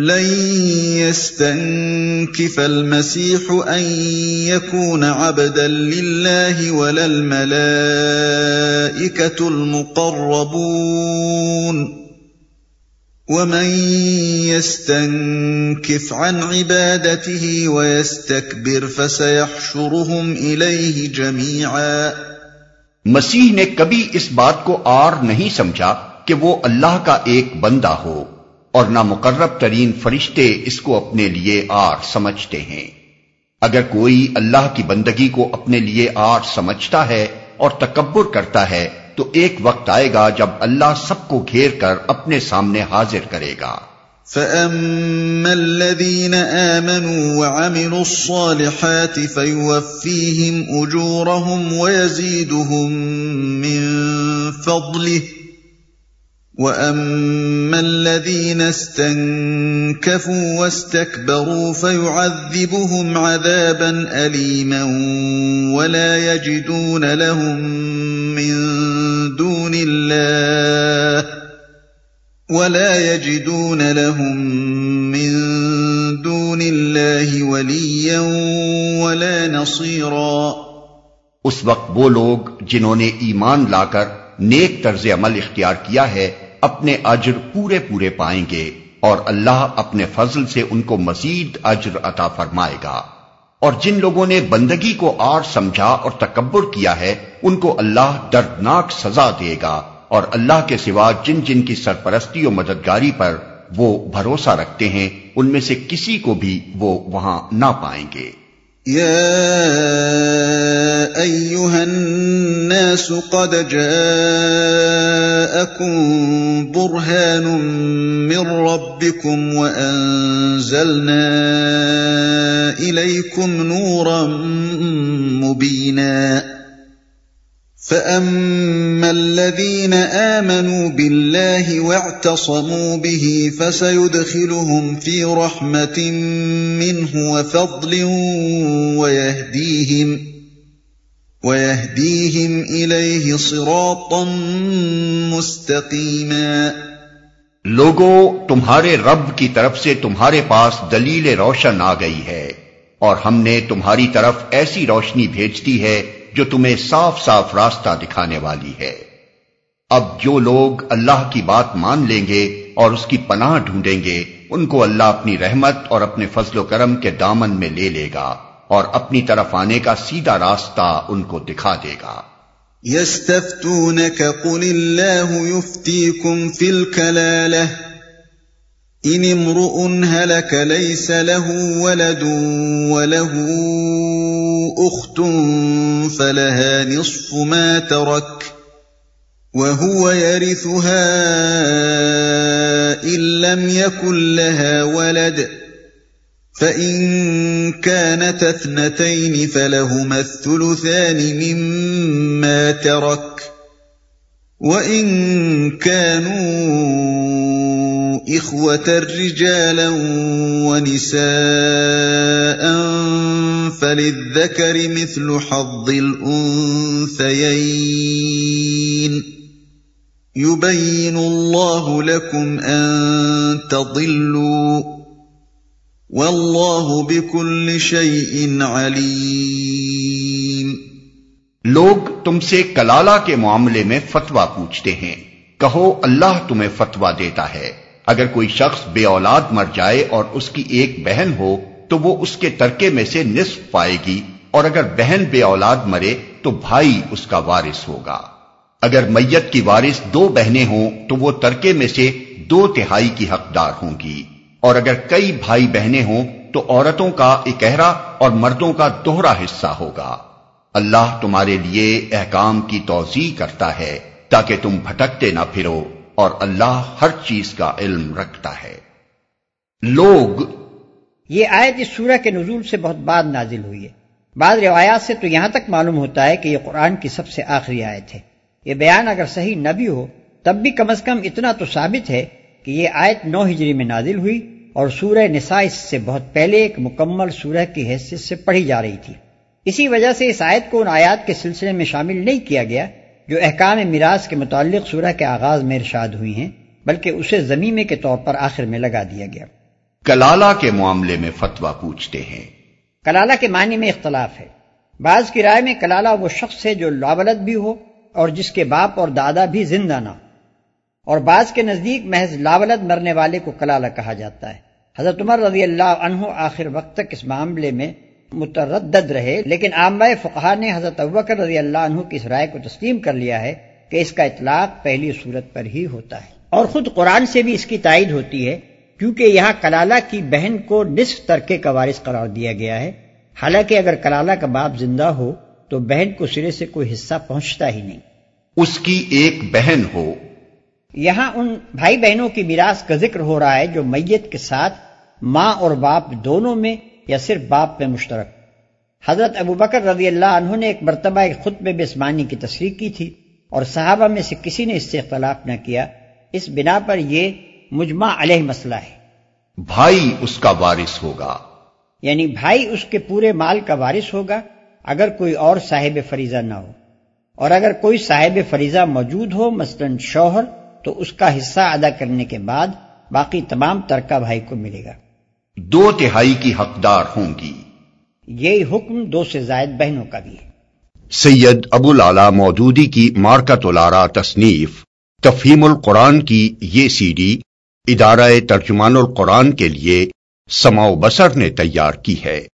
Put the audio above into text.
لن يستنكف المسيح ان يكون عبدا لله ولا الملائكه المقربون ومن يستنكف عن عبادته ويستكبر فسيحشرهم اليه جميعا مسیح نے کبھی اس بات کو آر نہیں سمجھا کہ وہ اللہ کا ایک بندہ ہو۔ اور نہ مقرب ترین فرشتے اس کو اپنے لیے آر سمجھتے ہیں۔ اگر کوئی اللہ کی بندگی کو اپنے لیے آر سمجھتا ہے اور تکبر کرتا ہے، تو ایک وقت آئے گا جب اللہ سب کو گھیر کر اپنے سامنے حاضر کرے گا۔ فَأَمَّا الَّذِينَ آمَنُوا وَعَمِلُوا الصَّالِحَاتِ فَيُوَفِّيهِمْ أُجُورَهُمْ وَيَزِيدُهُمْ مِنْ فَضْلِهِ وَأَمَّا الَّذِينَ اسْتَنْكَفُوا وَاسْتَكْبَرُوا فَيُعَذِّبُهُمْ عَذَابًا أَلِيمًا وَلَا يَجِدُونَ لَهُم مِّن دُونِ اللَّهِ ولا يجدون لهم من دون الله وليا ولا نصيرا اس وقت وہ لوگ جنہوں نے ایمان لا کر نیک طرز عمل اختیار کیا ہے اپنے اجر پورے پورے پائیں گے اور اللہ اپنے فضل سے ان کو مزید اجر عطا فرمائے گا۔ اور جن لوگوں نے بندگی کو آر سمجھا اور تکبر کیا ہے، ان کو اللہ دردناک سزا دے گا۔ اور اللہ کے سوا جن جن کی سرپرستی و مددگاری پر وہ بھروسہ رکھتے ہیں، ان میں سے کسی کو بھی وہ وہاں نہ پائیں گے۔ الناس قد برهان من ربكم وأنزلنا إليكم نورا مبينا فَأَمَّا الَّذِينَ آمَنُوا بِاللَّهِ وَاعْتَصَمُوا بِهِ فَسَيُدْخِلُهُمْ فِي رَحْمَةٍ مِّنْهُ وَفَضْلٍ وَيَهْدِيهِمْ وَيَهْدِيهِمْ إِلَيْهِ صِرَاطًا مُسْتَقِيمًا لوگو تمہارے رب کی طرف سے تمہارے پاس دلیل روشن آ گئی ہے، اور ہم نے تمہاری طرف ایسی روشنی بھیج دی ہے جو تمہیں صاف صاف راستہ دکھانے والی ہے۔ اب جو لوگ اللہ کی بات مان لیں گے اور اس کی پناہ ڈھونڈیں گے، ان کو اللہ اپنی رحمت اور اپنے فضل و کرم کے دامن میں لے لے گا اور اپنی طرف آنے کا سیدھا راستہ ان کو دکھا دے گا۔ قل ان امرؤ هلك ليس له ولد وله اخت فلها نصف ما ترك وهو يرثها ان لم يكن لها ولد. فان كانت اثنتين فلهما الثلثان مما ترك وان كانوا رجالا ونساء فللذكر مثل حظ الأنثيين يبين الله لكم أن تضلوا والله بكل شيء عليم لوگ تم سے کلالہ کے معاملے میں فتوا پوچھتے ہیں۔ کہو، اللہ تمہیں فتوا دیتا ہے۔ اگر کوئی شخص بے اولاد مر جائے اور اس کی ایک بہن ہو، تو وہ اس کے ترکے میں سے نصف پائے گی۔ اور اگر بہن بے اولاد مرے، تو بھائی اس کا وارث ہوگا۔ اگر میت کی وارث دو بہنیں ہوں، تو وہ ترکے میں سے دو تہائی کی حقدار ہوں گی۔ اور اگر کئی بھائی بہنیں ہوں تو عورتوں کا اکہرا اور مردوں کا دوہرا حصہ ہوگا۔ اللہ تمہارے لیے احکام کی توضیع کرتا ہے تاکہ تم بھٹکتے نہ پھرو اور اللہ ہر چیز کا علم رکھتا ہے۔ لوگ یہ آیت اس سورہ کے نزول سے بہت بعد نازل ہوئی ہے۔ بعض روایات سے تو یہاں تک معلوم ہوتا ہے کہ یہ قرآن کی سب سے آخری آیت ہے۔ یہ بیان اگر صحیح نہ بھی ہو، تب بھی کم از کم اتنا تو ثابت ہے کہ یہ آیت نو ہجری میں نازل ہوئی اور سورہ نساء اس سے بہت پہلے ایک مکمل سورہ کی حیثیت سے پڑھی جا رہی تھی۔ اسی وجہ سے اس آیت کو ان آیات کے سلسلے میں شامل نہیں کیا گیا جو احکام میراث کے متعلق سورہ کے آغاز میں ارشاد ہوئی ہیں بلکہ اسے زمینے کے طور پر آخر میں لگا دیا گیا۔ کلالہ کے معاملے میں فتوا پوچھتے ہیں۔ کلالہ کے معنی میں اختلاف ہے۔ بعض کی رائے میں کلالہ وہ شخص ہے جو لابلد بھی ہو اور جس کے باپ اور دادا بھی زندہ نہ ہو اور بعض کے نزدیک محض لاولد مرنے والے کو کلالہ کہا جاتا ہے۔ حضرت عمر رضی اللہ عنہ آخر وقت تک اس معاملے میں متردد رہے، لیکن عامہ فقہ نے حضرت ابکر رضی اللہ عنہ کی اس رائے کو تسلیم کر لیا ہے کہ اس کا اطلاق پہلی صورت پر ہی ہوتا ہے۔ اور خود قرآن سے بھی اس کی تائید ہوتی ہے، کیونکہ یہاں کلالہ کی بہن کو نصف ترکے کا وارث قرار دیا گیا ہے۔ حالانکہ اگر کلالہ کا باپ زندہ ہو، تو بہن کو سرے سے کوئی حصہ پہنچتا ہی نہیں۔ اس کی ایک بہن ہو یہاں ان بھائی بہنوں کی میراث کا ذکر ہو رہا ہے جو میت کے ساتھ ماں اور باپ دونوں میں یا صرف باپ میں مشترک۔ حضرت ابو بکر رضی اللہ عنہ نے ایک مرتبہ ایک خطب بسمانی کی تصریح کی تھی اور صحابہ میں سے کسی نے اس سے اختلاف نہ کیا۔ اس بنا پر یہ مجمع علیہ مسئلہ ہے۔ بھائی اس کا وارث ہوگا۔ یعنی بھائی اس کے پورے مال کا وارث ہوگا اگر کوئی اور صاحب فریضہ نہ ہو۔ اور اگر کوئی صاحب فریضہ موجود ہو مثلا شوہر تو اس کا حصہ ادا کرنے کے بعد باقی تمام ترکہ بھائی کو ملے گا۔ دو تہائی کی حقدار ہوں گی۔ یہی حکم دو سے زائد بہنوں کا بھی ہے۔ سید ابو لالا مودودی کی مارکت الارا تصنیف تفہیم القرآن کی یہ سی ڈی ادارہ ترجمان القرآن کے لیے سماؤ بسر نے تیار کی ہے۔